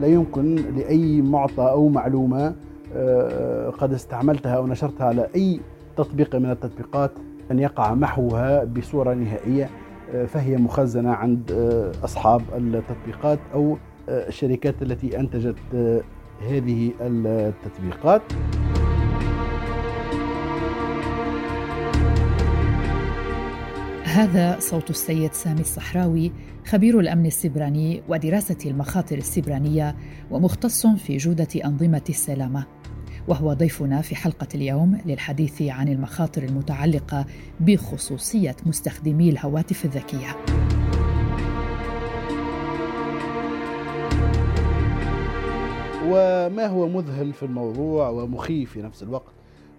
لا يمكن لأي معطى أو معلومة آه، قد استعملتها أو نشرتها على أي تطبيق من التطبيقات أن يقع محوها بصورة نهائية آه، فهي مخزنة عند آه، أصحاب التطبيقات أو الشركات التي أنتجت هذه التطبيقات. هذا صوت السيد سامي الصحراوي خبير الأمن السبراني ودراسة المخاطر السبرانية ومختص في جودة أنظمة السلامة. وهو ضيفنا في حلقة اليوم للحديث عن المخاطر المتعلقة بخصوصية مستخدمي الهواتف الذكية. وما هو مذهل في الموضوع ومخيف في نفس الوقت؟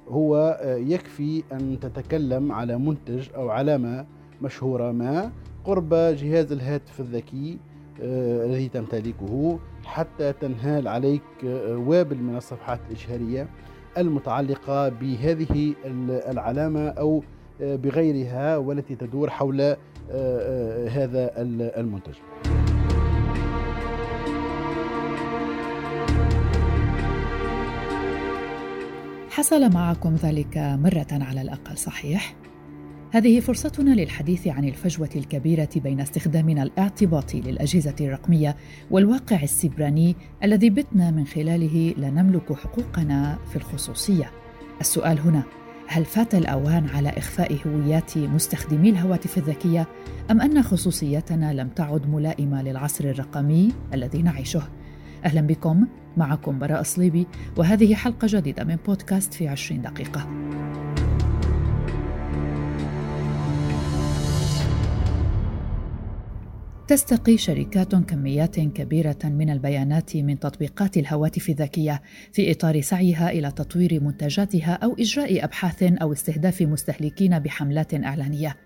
هو يكفي أن تتكلم على منتج أو علامة مشهورة ما قرب جهاز الهاتف الذكي آه، الذي تمتلكه حتى تنهال عليك آه، وابل من الصفحات الإشهارية المتعلقة بهذه العلامة أو آه، بغيرها والتي تدور حول هذا المنتج. حصل معكم ذلك مرة على الأقل صحيح؟ هذه فرصتنا للحديث عن الفجوة الكبيرة بين استخدامنا الاعتباطي للأجهزة الرقمية والواقع السبراني الذي بتنا من خلاله لا نملك حقوقنا في الخصوصية. السؤال هنا هل فات الأوان على إخفاء هويات مستخدمي الهواتف الذكية أم أن خصوصيتنا لم تعد ملائمة للعصر الرقمي الذي نعيشه؟ أهلا بكم معكم براء صليبي وهذه حلقة جديدة من بودكاست في عشرين دقيقة. تستقي شركات كميات كبيرة من البيانات من تطبيقات الهواتف الذكية في إطار سعيها إلى تطوير منتجاتها أو إجراء أبحاث أو استهداف مستهلكين بحملات إعلانية.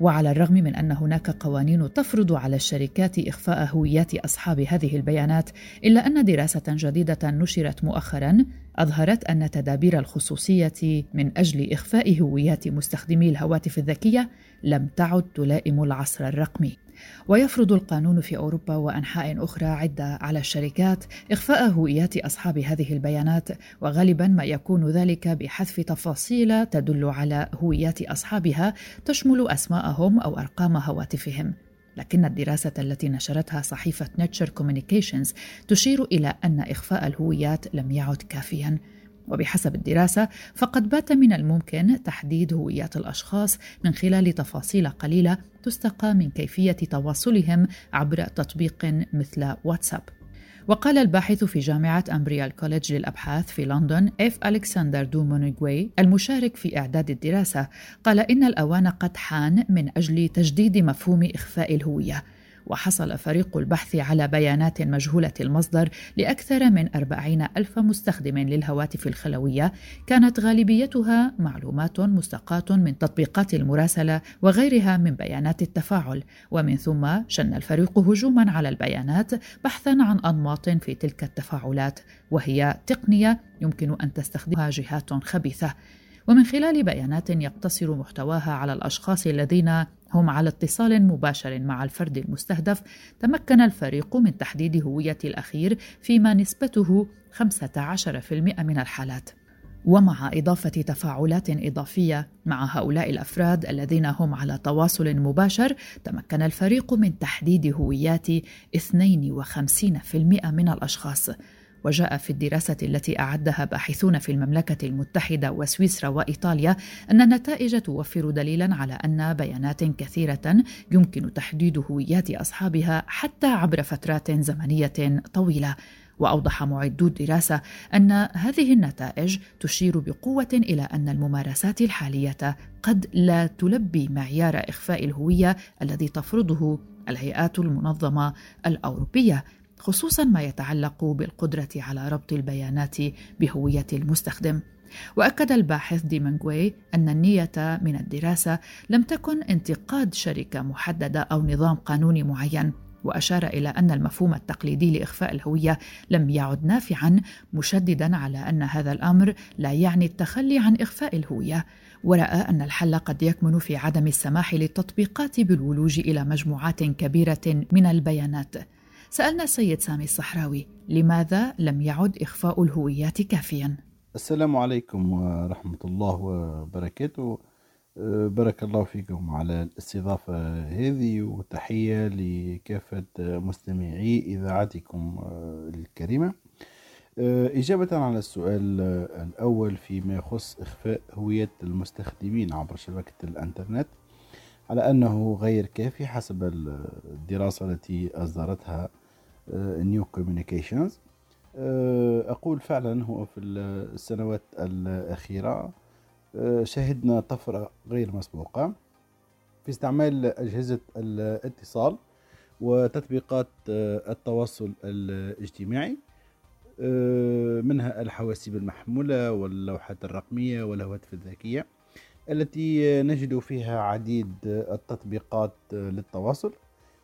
وعلى الرغم من أن هناك قوانين تفرض على الشركات إخفاء هويات أصحاب هذه البيانات إلا أن دراسة جديدة نشرت مؤخرا أظهرت أن تدابير الخصوصية من أجل إخفاء هويات مستخدمي الهواتف الذكية لم تعد تلائم العصر الرقمي. ويفرض القانون في أوروبا وأنحاء أخرى عدة على الشركات اخفاء هويات أصحاب هذه البيانات وغالبا ما يكون ذلك بحذف تفاصيل تدل على هويات أصحابها تشمل أسماءهم أو أرقام هواتفهم. لكن الدراسة التي نشرتها صحيفة Nature Communications تشير إلى أن إخفاء الهويات لم يعد كافياً. وبحسب الدراسة فقد بات من الممكن تحديد هويات الأشخاص من خلال تفاصيل قليلة تستقى من كيفية تواصلهم عبر تطبيق مثل واتساب. وقال الباحث في جامعة Imperial College للأبحاث في لندن إيف ألكسندر دومونيغوي المشارك في إعداد الدراسة قال إن الأوان قد حان من أجل تجديد مفهوم إخفاء الهوية وحصل فريق البحث على بيانات مجهولة المصدر لأكثر من أربعين ألف مستخدم للهواتف الخلوية. كانت غالبيتها معلومات مستقاة من تطبيقات المراسلة وغيرها من بيانات التفاعل. ومن ثم شن الفريق هجوما على البيانات بحثا عن أنماط في تلك التفاعلات وهي تقنية يمكن أن تستخدمها جهات خبيثة. ومن خلال بيانات يقتصر محتواها على الأشخاص الذين هم على اتصال مباشر مع الفرد المستهدف تمكن الفريق من تحديد هوية الأخير فيما نسبته 15% من الحالات. ومع إضافة تفاعلات إضافية مع هؤلاء الأفراد الذين هم على تواصل مباشر تمكن الفريق من تحديد هويات 52% من الأشخاص. وجاء في الدراسة التي أعدها باحثون في المملكة المتحدة وسويسرا وإيطاليا أن النتائج توفر دليلا على أن بيانات كثيرة يمكن تحديد هويات أصحابها حتى عبر فترات زمنية طويلة. وأوضح معدو الدراسة أن هذه النتائج تشير بقوة إلى أن الممارسات الحالية قد لا تلبي معيار إخفاء الهوية الذي تفرضه الهيئات المنظمة الأوروبية. خصوصا ما يتعلق بالقدرة على ربط البيانات بهوية المستخدم. وأكد الباحث ديمنغوي أن النية من الدراسة لم تكن انتقاد شركة محددة أو نظام قانوني معين وأشار إلى أن المفهوم التقليدي لإخفاء الهوية لم يعد نافعا مشددا على أن هذا الأمر لا يعني التخلي عن إخفاء الهوية. ورأى أن الحل قد يكمن في عدم السماح للتطبيقات بالولوج إلى مجموعات كبيرة من البيانات. سألنا السيد سامي الصحراوي لماذا لم يعد إخفاء الهويات كافيا؟ السلام عليكم ورحمة الله وبركاته بارك الله فيكم على الاستضافة هذه وتحية لكافة مستمعي إذاعتكم الكريمة إجابة على السؤال الأول فيما يخص إخفاء هوية المستخدمين عبر شبكة الإنترنت على أنه غير كافي حسب الدراسة التي أصدرتها نيو كوميونيكيشنز أقول فعلا هو في السنوات الأخيرة شهدنا طفرة غير مسبوقة في استعمال أجهزة الاتصال وتطبيقات التواصل الاجتماعي منها الحواسيب المحمولة واللوحات الرقمية والهواتف الذكية التي نجد فيها عديد التطبيقات للتواصل.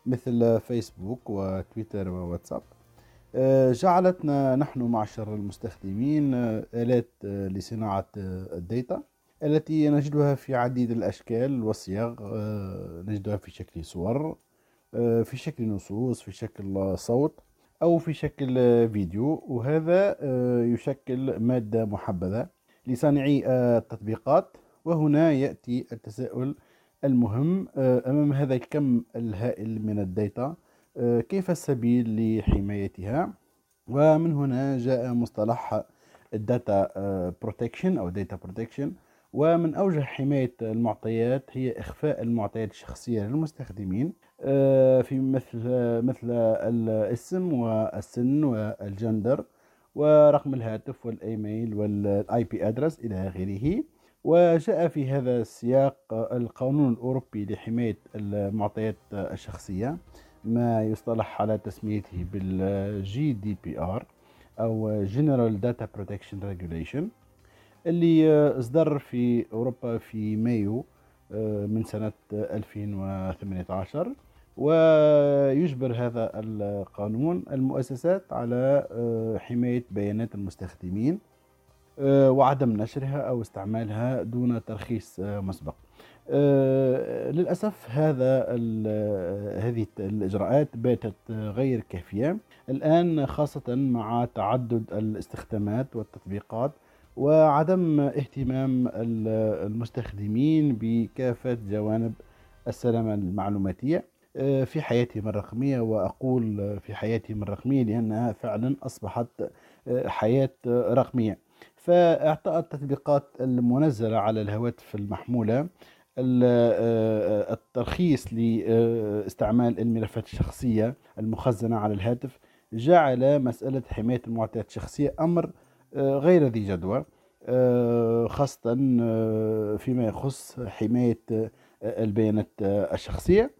مثل فيسبوك وتويتر وواتساب. جعلتنا نحن معشر المستخدمين آلات لصناعة الداتا التي نجدها في عديد الأشكال والصيغ نجدها في شكل صور في شكل نصوص في شكل صوت أو في شكل فيديو. وهذا يشكل مادة محبذة لصانعي التطبيقات. وهنا يأتي التساؤل المهم أمام هذا الكم الهائل من ال data كيف السبيل لحمايتها؟ ومن هنا جاء مصطلح ال data protection أو data protection ومن أوجه حماية المعطيات هي إخفاء المعطيات الشخصية للمستخدمين في مثل مثل الاسم والسن والجندر ورقم الهاتف والإيميل وال IP address إلى آخره. وجاء في هذا السياق القانون الأوروبي لحماية المعطيات الشخصية ما يصطلح على تسميته بال GDPR أو General Data Protection Regulation اللي اصدر في أوروبا في مايو من سنة 2018 ويجبر هذا القانون المؤسسات على حماية بيانات المستخدمين آه، وعدم نشرها أو استعمالها دون ترخيص آه، مسبق. آه، للأسف هذا هذه الإجراءات باتت غير كافية. الآن خاصة مع تعدد الاستخدامات والتطبيقات وعدم اهتمام المستخدمين بكافة جوانب السلامة المعلوماتية في حياتهم الرقمية. وأقول في حياتهم الرقمية لأنها فعلا أصبحت حياة رقمية. فاعطاء التطبيقات المنزلة على الهواتف المحمولة آه، الترخيص لاستعمال الملفات الشخصية المخزنة على الهاتف جعل مسألة حماية المعطيات الشخصية أمر آه، غير ذي جدوى آه، خاصة فيما يخص حماية البيانات الشخصية.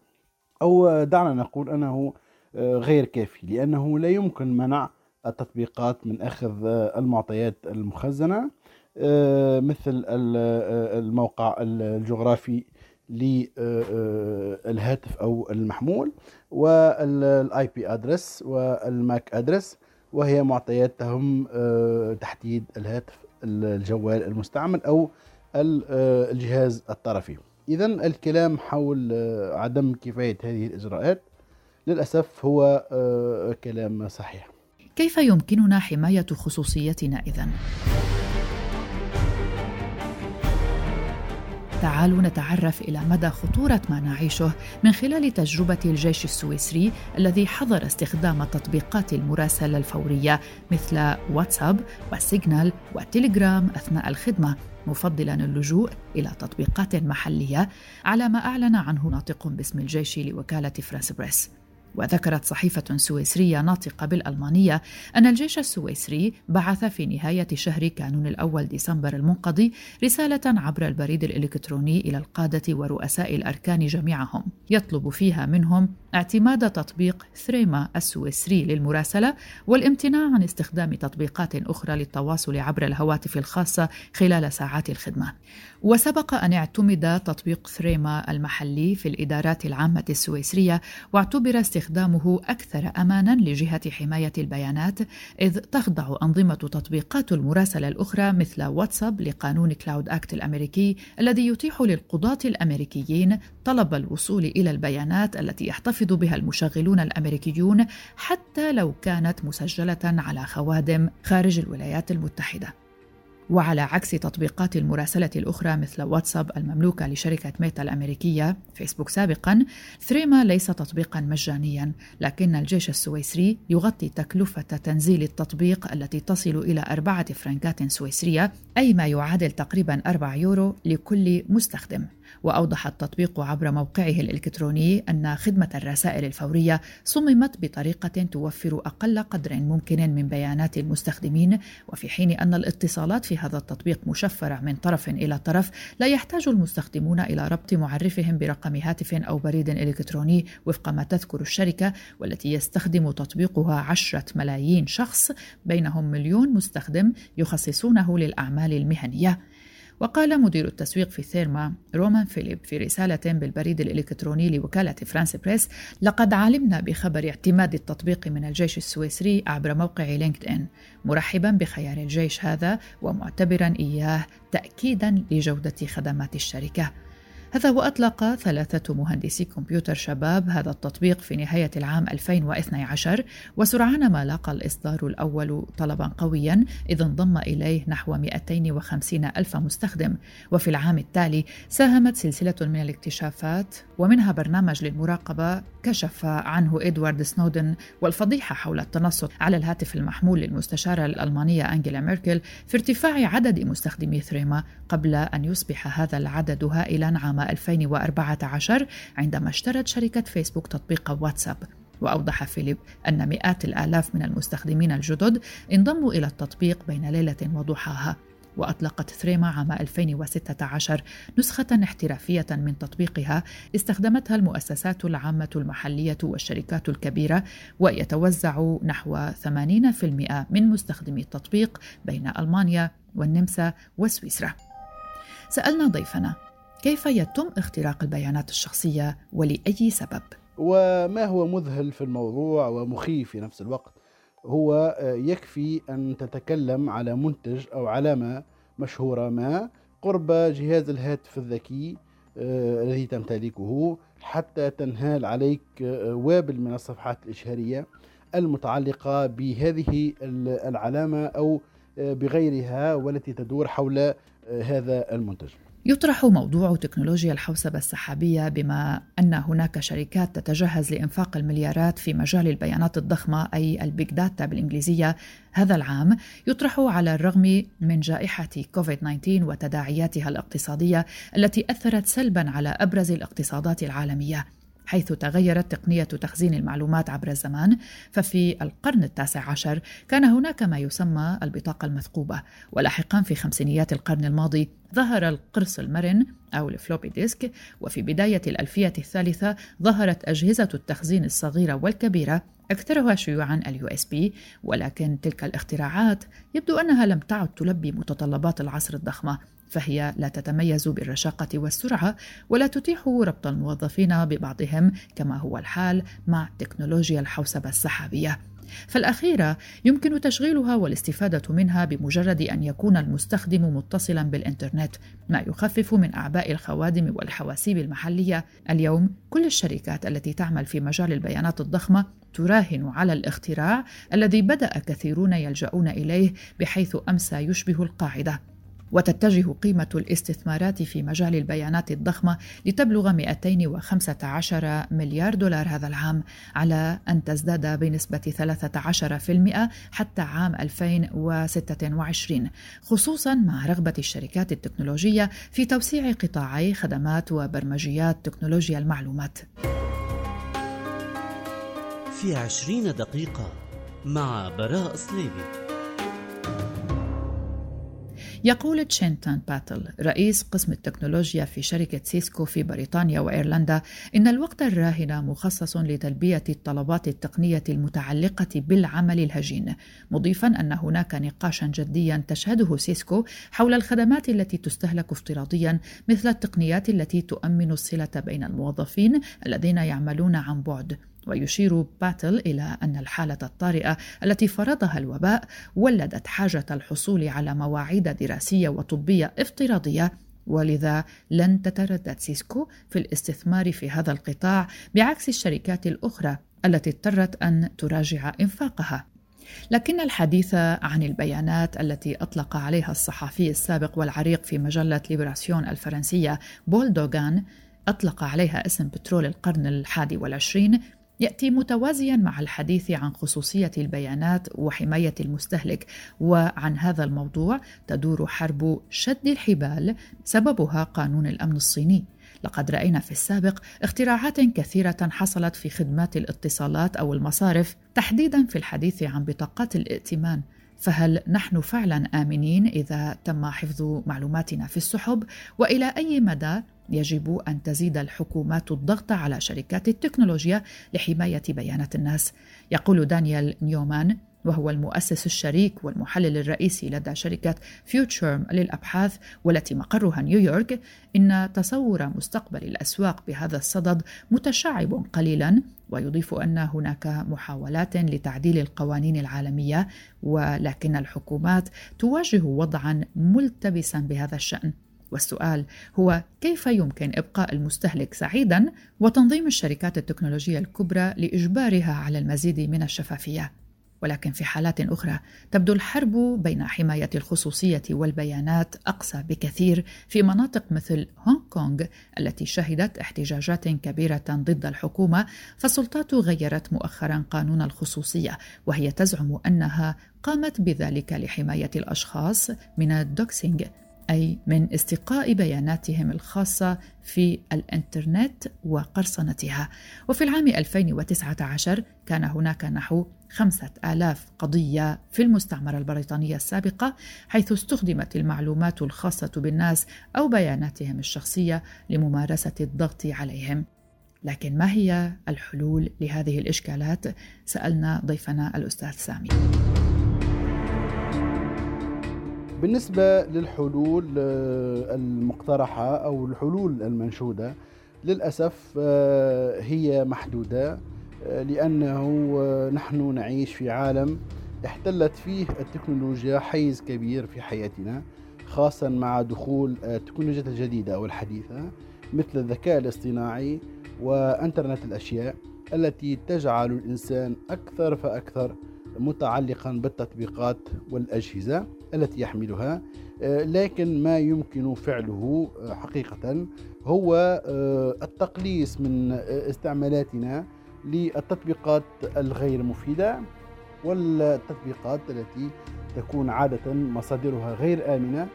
أو دعنا نقول أنه غير كافي لأنه لا يمكن منع التطبيقات من أخذ المعطيات المخزنة آه، مثل آه، الموقع الجغرافي للهاتف أو المحمول وال IP address وال MAC address وهي معطيات تهم آه، تحديد الهاتف الجوال المستعمل أو الجهاز الطرفي. إذا الكلام حول عدم كفاية هذه الإجراءات للأسف هو كلام صحيح. كيف يمكننا حماية خصوصيتنا إذن؟ تعالوا نتعرف إلى مدى خطورة ما نعيشه من خلال تجربة الجيش السويسري الذي حظر استخدام التطبيقات المراسلة الفورية مثل واتساب و Signal وتليجرام أثناء الخدمة مفضلا اللجوء إلى تطبيقات محلية على ما أعلن عنه ناطق باسم الجيش لوكالة فرانس بريس. وذكرت صحيفة سويسرية ناطقة بالألمانية أن الجيش السويسري بعث في نهاية شهر كانون الأول ديسمبر المنقضي رسالة عبر البريد الإلكتروني إلى القادة ورؤساء الأركان جميعهم يطلب فيها منهم اعتماد تطبيق ثريما السويسري للمراسلة والامتناع عن استخدام تطبيقات أخرى للتواصل عبر الهواتف الخاصة خلال ساعات الخدمة. وسبق أن اعتمد تطبيق ثريما المحلي في الإدارات العامة السويسرية واعتبر استخدامه أكثر أمانا لجهة حماية البيانات إذ تخضع أنظمة تطبيقات المراسلة الأخرى مثل واتساب لقانون كلاود أكت الأمريكي الذي يتيح للقضاة الأمريكيين طلب الوصول إلى البيانات التي يحتفظ بها المشغلون الأمريكيون حتى لو كانت مسجلة على خوادم خارج الولايات المتحدة. وعلى عكس تطبيقات المراسلة الأخرى مثل واتساب المملوكة لشركة ميتا الأمريكية فيسبوك سابقا ثريما ليس تطبيقا مجانيا لكن الجيش السويسري يغطي تكلفة تنزيل التطبيق التي تصل إلى أربعة فرنكات سويسرية أي ما يعادل تقريبا أربع يورو لكل مستخدم. وأوضح التطبيق عبر موقعه الإلكتروني أن خدمة الرسائل الفورية صممت بطريقة توفر أقل قدر ممكن من بيانات المستخدمين وفي حين أن الاتصالات في هذا التطبيق مشفرة من طرف إلى طرف لا يحتاج المستخدمون إلى ربط معرفهم برقم هاتف أو بريد إلكتروني وفق ما تذكر الشركة والتي يستخدم تطبيقها عشرة ملايين شخص بينهم مليون مستخدم يخصصونه للأعمال المهنية. وقال مدير التسويق في ثيرما رومان فيليب في رسالة بالبريد الإلكتروني لوكالة فرانس بريس لقد علمنا بخبر اعتماد التطبيق من الجيش السويسري عبر موقع LinkedIn مرحبا بخيار الجيش هذا ومعتبرا إياه تأكيدا لجودة خدمات الشركة. هذا وأطلق ثلاثة مهندسي كمبيوتر شباب هذا التطبيق في نهاية العام 2012 وسرعان ما لاقى الإصدار الأول طلبا قويا إذ انضم إليه نحو 250 ألف مستخدم. وفي العام التالي ساهمت سلسلة من الاكتشافات ومنها برنامج للمراقبة كشف عنه إدوارد سنودن والفضيحة حول التنصت على الهاتف المحمول للمستشارة الألمانية أنجيلا ميركل في ارتفاع عدد مستخدمي ثريما قبل أن يصبح هذا العدد هائلا عام 2014 عندما اشترت شركة فيسبوك تطبيق واتساب. وأوضح فيليب أن مئات الآلاف من المستخدمين الجدد انضموا إلى التطبيق بين ليلة وضحاها. وأطلقت ثريما عام 2016 نسخة احترافية من تطبيقها استخدمتها المؤسسات العامة المحلية والشركات الكبيرة ويتوزع نحو 80% من مستخدمي التطبيق بين ألمانيا والنمسا وسويسرا. سألنا ضيفنا كيف يتم اختراق البيانات الشخصية ولأي سبب؟ وما هو مذهل في الموضوع ومخيف في نفس الوقت هو آه، يكفي أن تتكلم على منتج أو علامة مشهورة ما قرب جهاز الهاتف الذكي آه، الذي تمتلكه حتى تنهال عليك آه، وابل من الصفحات الإشهارية المتعلقة بهذه العلامة أو بغيرها والتي تدور حول هذا المنتج. يطرح موضوع تكنولوجيا الحوسبة السحابية بما أن هناك شركات تتجهز لإنفاق المليارات في مجال البيانات الضخمة أي ال big data بالإنجليزية. هذا العام يطرح على الرغم من جائحة كوفيد 19 وتداعياتها الاقتصادية التي أثرت سلبا على أبرز الاقتصادات العالمية. حيث تغيرت تقنية تخزين المعلومات عبر الزمان ففي القرن التاسع عشر كان هناك ما يسمى البطاقة المثقوبة. ولاحقا في خمسينيات القرن الماضي ظهر القرص المرن أو ال floppy disk وفي بداية الألفية الثالثة ظهرت أجهزة التخزين الصغيرة والكبيرة أكثرها شيوعا ال USB ولكن تلك الاختراعات يبدو أنها لم تعد تلبي متطلبات العصر الضخمة فهي لا تتميز بالرشاقة والسرعة ولا تتيح ربط الموظفين ببعضهم كما هو الحال مع تكنولوجيا الحوسبة السحابية. فالأخيرة يمكن تشغيلها والاستفادة منها بمجرد أن يكون المستخدم متصلا بالإنترنت ما يخفف من أعباء الخوادم والحواسيب المحلية. اليوم كل الشركات التي تعمل في مجال البيانات الضخمة تراهن على الاختراع الذي بدأ كثيرون يلجؤون إليه بحيث أمسى يشبه القاعدة. وتتجه قيمة الاستثمارات في مجال البيانات الضخمة لتبلغ 215 مليار دولار هذا العام على أن تزداد بنسبة 13% حتى عام 2026 خصوصا مع رغبة الشركات التكنولوجية في توسيع قطاعي خدمات وبرمجيات تكنولوجيا المعلومات. في عشرين دقيقة مع براء صليبي يقول تشينتان باتل رئيس قسم التكنولوجيا في شركة سيسكو في بريطانيا وإيرلندا إن الوقت الراهن مخصص لتلبية الطلبات التقنية المتعلقة بالعمل الهجين مضيفا أن هناك نقاشا جديا تشهده سيسكو حول الخدمات التي تستهلك افتراضيا مثل التقنيات التي تؤمن الصلة بين الموظفين الذين يعملون عن بعد. ويشير باتل إلى أن الحالة الطارئة التي فرضها الوباء ولدت حاجة الحصول على مواعيد دراسية وطبية افتراضية ولذا لن تتردد سيسكو في الاستثمار في هذا القطاع بعكس الشركات الأخرى التي اضطرت أن تراجع إنفاقها. لكن الحديث عن البيانات التي أطلق عليها الصحفي السابق والعريق في مجلة ليبراسيون الفرنسية بول دوغان أطلق عليها اسم بترول القرن الحادي والعشرين يأتي متوازيا مع الحديث عن خصوصية البيانات وحماية المستهلك وعن هذا الموضوع تدور حرب شد الحبال سببها قانون الأمن الصيني. لقد رأينا في السابق اختراعات كثيرة حصلت في خدمات الاتصالات أو المصارف تحديدا في الحديث عن بطاقات الائتمان. فهل نحن فعلا آمنين إذا تم حفظ معلوماتنا في السحب؟ وإلى أي مدى يجب أن تزيد الحكومات الضغط على شركات التكنولوجيا لحماية بيانات الناس. يقول دانيال نيومان وهو المؤسس الشريك والمحلل الرئيسي لدى شركة فيوتشرم للأبحاث والتي مقرها نيويورك إن تصور مستقبل الأسواق بهذا الصدد متشعب قليلا ويضيف أن هناك محاولات لتعديل القوانين العالمية ولكن الحكومات تواجه وضعا ملتبسا بهذا الشأن. والسؤال هو كيف يمكن إبقاء المستهلك سعيدا وتنظيم الشركات التكنولوجية الكبرى لإجبارها على المزيد من الشفافية؟ ولكن في حالات أخرى تبدو الحرب بين حماية الخصوصية والبيانات اقسى بكثير في مناطق مثل هونغ كونغ التي شهدت احتجاجات كبيرة ضد الحكومة فالسلطات غيرت مؤخرا قانون الخصوصية وهي تزعم أنها قامت بذلك لحماية الأشخاص من الدوكسينج أي من استقاء بياناتهم الخاصة في الإنترنت وقرصنتها. وفي العام 2019 كان هناك نحو خمسة آلاف قضية في المستعمرة البريطانية السابقة حيث استخدمت المعلومات الخاصة بالناس أو بياناتهم الشخصية لممارسة الضغط عليهم. لكن ما هي الحلول لهذه الإشكالات؟ سألنا ضيفنا الأستاذ سامي. بالنسبة للحلول آه، المقترحة أو الحلول المنشودة للأسف آه، هي محدودة آه، لأنه نحن نعيش في عالم احتلت فيه التكنولوجيا حيز كبير في حياتنا خاصة مع دخول التكنولوجيات الجديدة أو الحديثة مثل الذكاء الاصطناعي وإنترنت الأشياء التي تجعل الإنسان أكثر فأكثر متعلقا بالتطبيقات والأجهزة التي يحملها آه، لكن ما يمكن فعله آه، حقيقة هو آه، التقليص من استعمالاتنا للتطبيقات الغير مفيدة والتطبيقات التي تكون عادة مصادرها غير آمنة.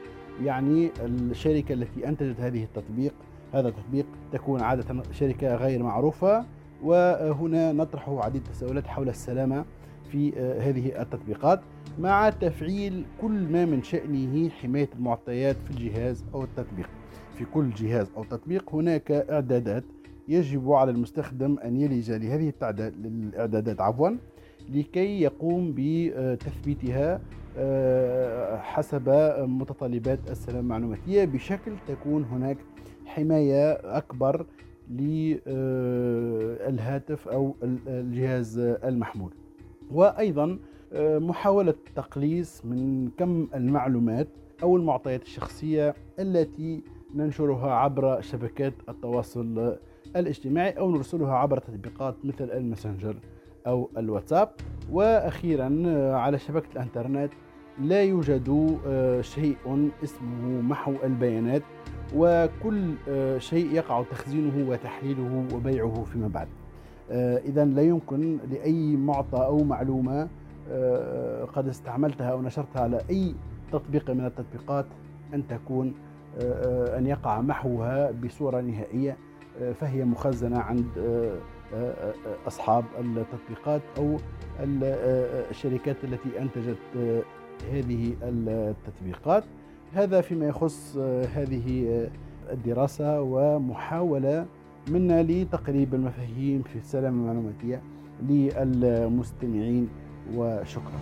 يعني الشركة التي أنتجت هذه التطبيق هذا التطبيق تكون عادة شركة غير معروفة وهنا نطرح عديد التساؤلات حول السلامة في آه، هذه التطبيقات مع تفعيل كل ما من شأنه حماية المعطيات في الجهاز أو التطبيق. في كل جهاز أو تطبيق هناك إعدادات يجب على المستخدم أن يلج لهذه الإعدادات عفوا لكي يقوم بتثبيتها آه، حسب متطلبات السلامة المعلوماتية بشكل تكون هناك حماية أكبر للهاتف أو الجهاز المحمول. وأيضا آه، محاولة تقليص من كم المعلومات أو المعطيات الشخصية التي ننشرها عبر شبكات التواصل الاجتماعي أو نرسلها عبر تطبيقات مثل الماسنجر أو الواتساب. وأخيرا آه، على شبكة الإنترنت لا يوجد آه، شيء اسمه محو البيانات وكل شيء يقع تخزينه وتحليله وبيعه فيما بعد. إذا لا يمكن لأي معطى أو معلومة آه، قد استعملتها أو نشرتها على أي تطبيق من التطبيقات أن تكون آه، أن يقع محوها بصورة نهائية فهي مخزنة عند أصحاب التطبيقات أو الشركات التي أنتجت هذه التطبيقات. هذا فيما يخص هذه الدراسة ومحاولة منا لتقريب المفاهيم في السلامة المعلوماتية للمستمعين وشكرا.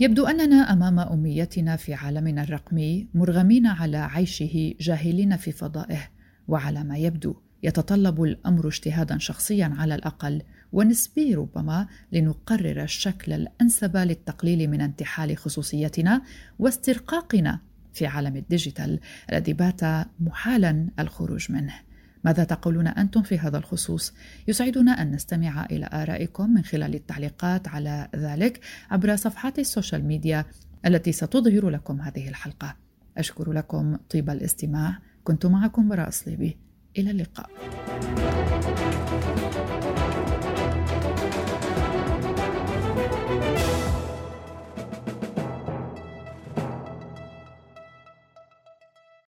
يبدو أننا أمام اميتنا في عالمنا الرقمي مرغمين على عيشه جاهلين في فضائه وعلى ما يبدو يتطلب الأمر اجتهادا شخصيا على الأقل ونسبي ربما لنقرر الشكل الأنسب للتقليل من انتحال خصوصيتنا واسترقاقنا في عالم ال digital الذي بات محالا الخروج منه. ماذا تقولون أنتم في هذا الخصوص؟ يسعدنا أن نستمع إلى آرائكم من خلال التعليقات على ذلك عبر صفحات ال social media التي ستظهر لكم هذه الحلقة. أشكر لكم طيب الاستماع. كنت معكم براء صليبي إلى اللقاء. thank you